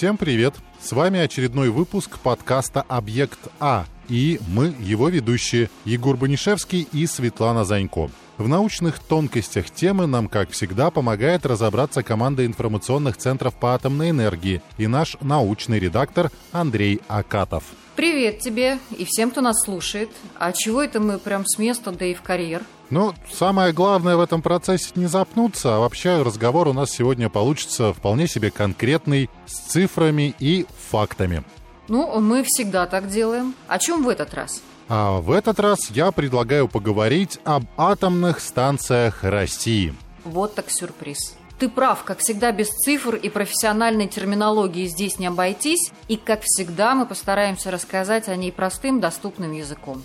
Всем привет! С вами очередной выпуск подкаста «Объект А». И мы, его ведущие, Егор Банишевский и Светлана Занько. В научных тонкостях темы нам, как всегда, помогает разобраться команда информационных центров по атомной энергии и наш научный редактор Андрей Акатов. Привет тебе и всем, кто нас слушает. А чего это мы прям с места, да и в карьер? Ну, самое главное в этом процессе не запнуться, а вообще разговор у нас сегодня получится вполне себе конкретный, с цифрами и фактами. Ну, мы всегда так делаем. О чем в этот раз? А в этот раз я предлагаю поговорить об атомных станциях России. Вот так сюрприз. Ты прав, как всегда, без цифр и профессиональной терминологии здесь не обойтись, и, как всегда, мы постараемся рассказать о ней простым, доступным языком.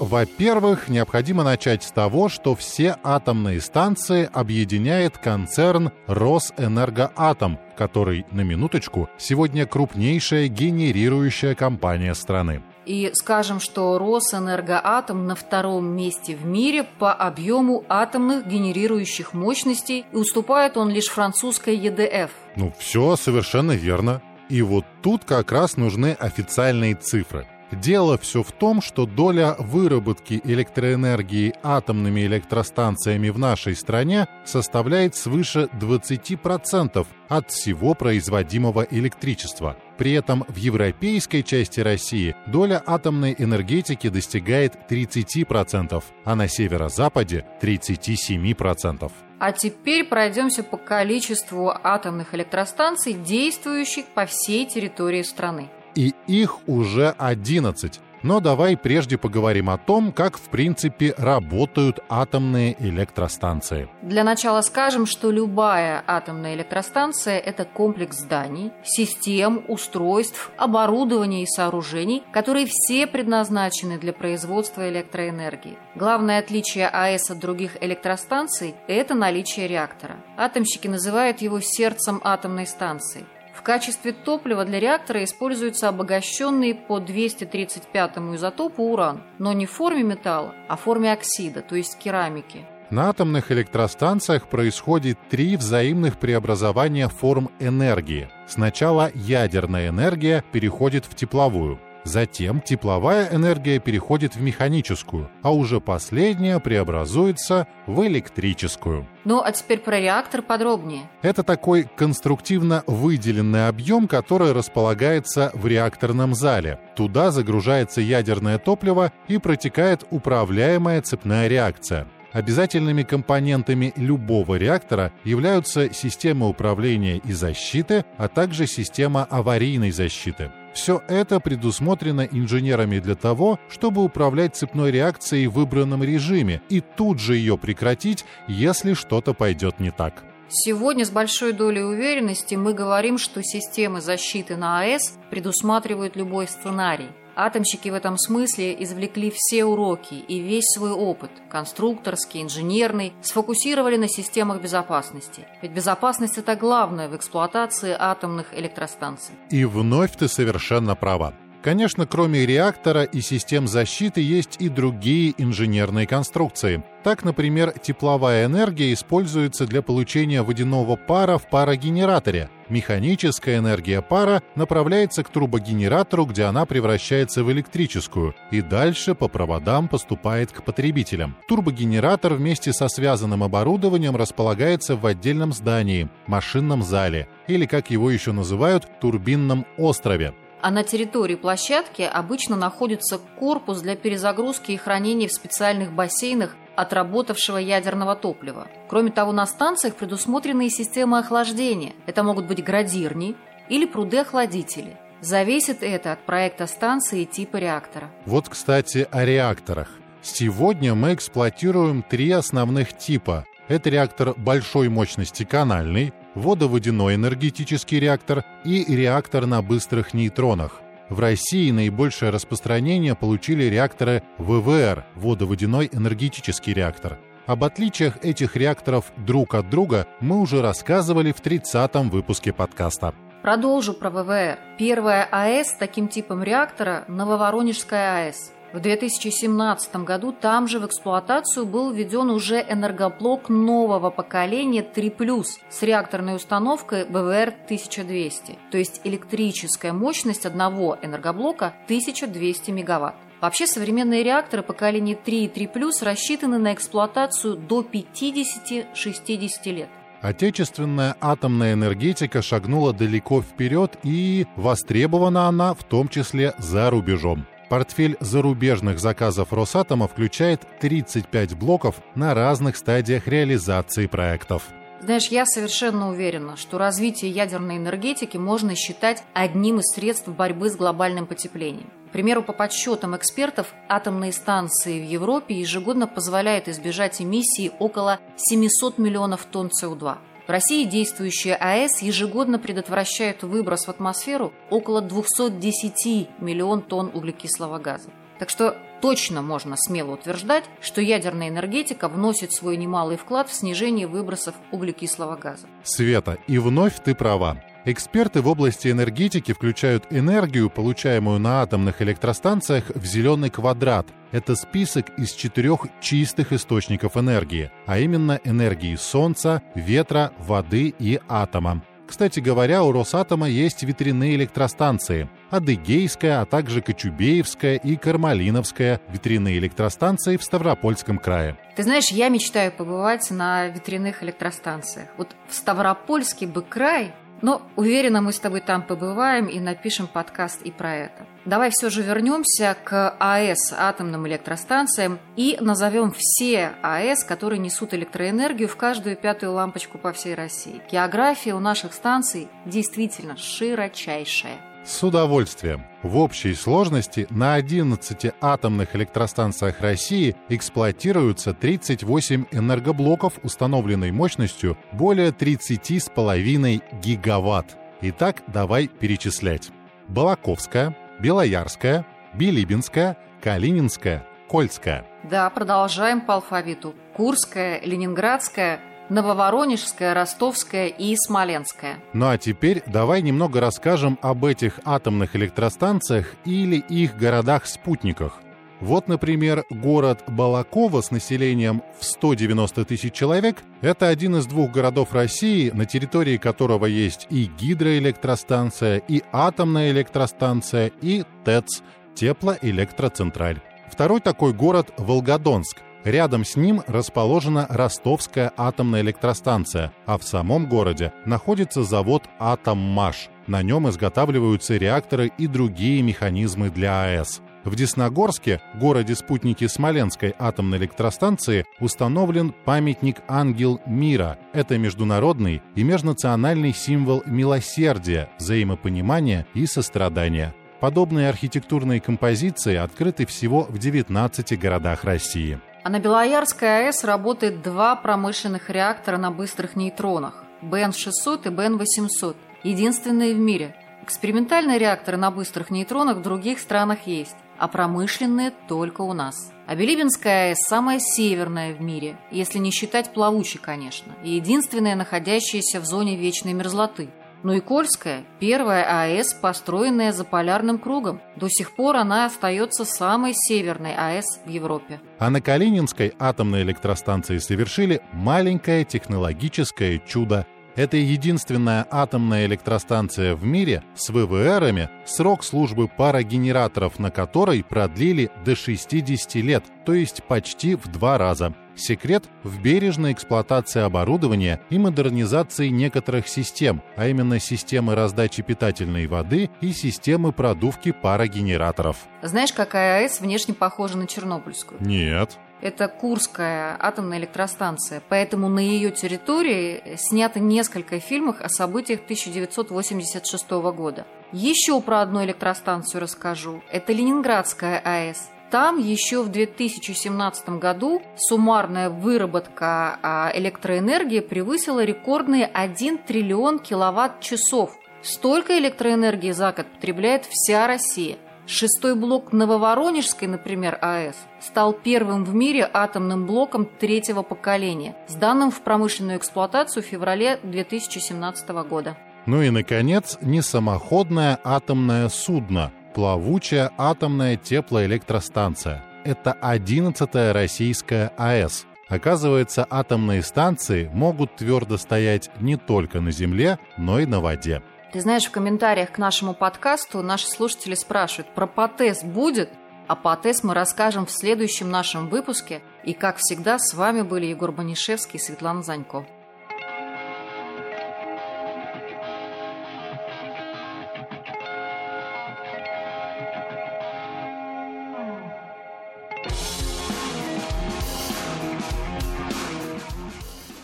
Во-первых, необходимо начать с того, что все атомные станции объединяет концерн «Росэнергоатом», который, на минуточку, сегодня крупнейшая генерирующая компания страны. И скажем, что Росэнергоатом на втором месте в мире по объему атомных генерирующих мощностей, и уступает он лишь французской ЕДФ. Ну, все совершенно верно. И вот тут как раз нужны официальные цифры – Дело все в том, что доля выработки электроэнергии атомными электростанциями в нашей стране составляет свыше 20% от всего производимого электричества. При этом в европейской части России доля атомной энергетики достигает 30%, а на северо-западе 37%. А теперь пройдемся по количеству атомных электростанций, действующих по всей территории страны и их уже 11. Но давай прежде поговорим о том, как в принципе работают атомные электростанции. Для начала скажем, что любая атомная электростанция – это комплекс зданий, систем, устройств, оборудования и сооружений, которые все предназначены для производства электроэнергии. Главное отличие АЭС от других электростанций – это наличие реактора. Атомщики называют его сердцем атомной станции – в качестве топлива для реактора используется обогащенный по 235 изотопу уран, но не в форме металла, а в форме оксида, то есть керамики. На атомных электростанциях происходит три взаимных преобразования форм энергии. Сначала ядерная энергия переходит в тепловую, Затем тепловая энергия переходит в механическую, а уже последняя преобразуется в электрическую. Ну, а теперь про реактор подробнее. Это такой конструктивно выделенный объем, который располагается в реакторном зале. Туда загружается ядерное топливо и протекает управляемая цепная реакция. Обязательными компонентами любого реактора являются система управления и защиты, а также система аварийной защиты. Все это предусмотрено инженерами для того, чтобы управлять цепной реакцией в выбранном режиме и тут же ее прекратить, если что-то пойдет не так. Сегодня с большой долей уверенности мы говорим, что системы защиты на АЭС предусматривают любой сценарий. Атомщики в этом смысле извлекли все уроки и весь свой опыт – конструкторский, инженерный – сфокусировали на системах безопасности. Ведь безопасность – это главное в эксплуатации атомных электростанций. И вновь ты совершенно права. Конечно, кроме реактора и систем защиты есть и другие инженерные конструкции. Так, например, тепловая энергия используется для получения водяного пара в парогенераторе. Механическая энергия пара направляется к трубогенератору, где она превращается в электрическую, и дальше по проводам поступает к потребителям. Турбогенератор вместе со связанным оборудованием располагается в отдельном здании, машинном зале, или, как его еще называют, турбинном острове а на территории площадки обычно находится корпус для перезагрузки и хранения в специальных бассейнах отработавшего ядерного топлива. Кроме того, на станциях предусмотрены и системы охлаждения. Это могут быть градирни или пруды-охладители. Зависит это от проекта станции и типа реактора. Вот, кстати, о реакторах. Сегодня мы эксплуатируем три основных типа. Это реактор большой мощности канальный, водоводяной энергетический реактор и реактор на быстрых нейтронах. В России наибольшее распространение получили реакторы ВВР – водоводяной энергетический реактор. Об отличиях этих реакторов друг от друга мы уже рассказывали в 30-м выпуске подкаста. Продолжу про ВВР. Первая АЭС с таким типом реактора – Нововоронежская АЭС. В 2017 году там же в эксплуатацию был введен уже энергоблок нового поколения 3+, с реакторной установкой БВР-1200, то есть электрическая мощность одного энергоблока 1200 мегаватт. Вообще современные реакторы поколения 3 и 3+, рассчитаны на эксплуатацию до 50-60 лет. Отечественная атомная энергетика шагнула далеко вперед и востребована она в том числе за рубежом. Портфель зарубежных заказов Росатома включает 35 блоков на разных стадиях реализации проектов. Знаешь, я совершенно уверена, что развитие ядерной энергетики можно считать одним из средств борьбы с глобальным потеплением. К примеру, по подсчетам экспертов, атомные станции в Европе ежегодно позволяют избежать эмиссии около 700 миллионов тонн СО2. В России действующие АЭС ежегодно предотвращают выброс в атмосферу около 210 миллион тонн углекислого газа. Так что точно можно смело утверждать, что ядерная энергетика вносит свой немалый вклад в снижение выбросов углекислого газа. Света, и вновь ты права. Эксперты в области энергетики включают энергию, получаемую на атомных электростанциях, в зеленый квадрат. Это список из четырех чистых источников энергии, а именно энергии солнца, ветра, воды и атома. Кстати говоря, у Росатома есть ветряные электростанции. Адыгейская, а также Кочубеевская и Кармалиновская ветряные электростанции в Ставропольском крае. Ты знаешь, я мечтаю побывать на ветряных электростанциях. Вот в Ставропольский бы край но уверена, мы с тобой там побываем и напишем подкаст и про это. Давай все же вернемся к АЭС, атомным электростанциям, и назовем все АЭС, которые несут электроэнергию в каждую пятую лампочку по всей России. География у наших станций действительно широчайшая. С удовольствием. В общей сложности на 11 атомных электростанциях России эксплуатируются 38 энергоблоков установленной мощностью более 30,5 гигаватт. Итак, давай перечислять. Балаковская, Белоярская, Билибинская, Калининская, Кольская. Да, продолжаем по алфавиту. Курская, Ленинградская, Нововоронежская, Ростовская и Смоленская. Ну а теперь давай немного расскажем об этих атомных электростанциях или их городах-спутниках. Вот, например, город Балакова с населением в 190 тысяч человек – это один из двух городов России, на территории которого есть и гидроэлектростанция, и атомная электростанция, и ТЭЦ – теплоэлектроцентраль. Второй такой город – Волгодонск. Рядом с ним расположена Ростовская атомная электростанция, а в самом городе находится завод «Атоммаш». На нем изготавливаются реакторы и другие механизмы для АЭС. В Десногорске, городе-спутнике Смоленской атомной электростанции, установлен памятник «Ангел мира». Это международный и межнациональный символ милосердия, взаимопонимания и сострадания. Подобные архитектурные композиции открыты всего в 19 городах России. А на Белоярской АЭС работает два промышленных реактора на быстрых нейтронах – БН-600 и БН-800, единственные в мире. Экспериментальные реакторы на быстрых нейтронах в других странах есть, а промышленные только у нас. А Билибинская АЭС самая северная в мире, если не считать плавучей, конечно, и единственная, находящаяся в зоне вечной мерзлоты – ну и Кольская – первая АЭС, построенная за полярным кругом. До сих пор она остается самой северной АЭС в Европе. А на Калининской атомной электростанции совершили маленькое технологическое чудо это единственная атомная электростанция в мире с ВВРами, срок службы парогенераторов на которой продлили до 60 лет, то есть почти в два раза. Секрет в бережной эксплуатации оборудования и модернизации некоторых систем, а именно системы раздачи питательной воды и системы продувки парогенераторов. Знаешь, какая АЭС внешне похожа на Чернобыльскую? Нет. Это Курская атомная электростанция, поэтому на ее территории снято несколько фильмов о событиях 1986 года. Еще про одну электростанцию расскажу. Это Ленинградская АЭС. Там еще в 2017 году суммарная выработка а, электроэнергии превысила рекордные 1 триллион киловатт-часов. Столько электроэнергии за год потребляет вся Россия – Шестой блок Нововоронежской, например, АЭС, стал первым в мире атомным блоком третьего поколения, сданным в промышленную эксплуатацию в феврале 2017 года. Ну и, наконец, несамоходное атомное судно – плавучая атомная теплоэлектростанция. Это 11-я российская АЭС. Оказывается, атомные станции могут твердо стоять не только на Земле, но и на воде. Ты знаешь, в комментариях к нашему подкасту наши слушатели спрашивают, про ПАТЭС будет? О ПАТЭС мы расскажем в следующем нашем выпуске. И, как всегда, с вами были Егор Банишевский и Светлана Занько.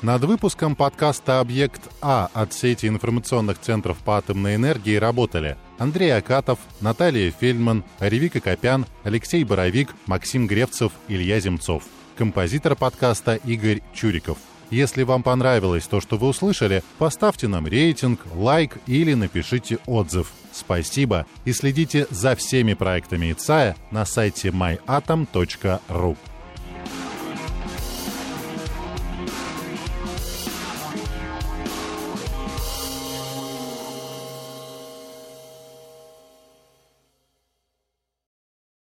Над выпуском подкаста «Объект А» от сети информационных центров по атомной энергии работали Андрей Акатов, Наталья Фельдман, Ревика Копян, Алексей Боровик, Максим Гревцев, Илья Земцов. Композитор подкаста Игорь Чуриков. Если вам понравилось то, что вы услышали, поставьте нам рейтинг, лайк или напишите отзыв. Спасибо и следите за всеми проектами ИЦАЯ на сайте myatom.ru.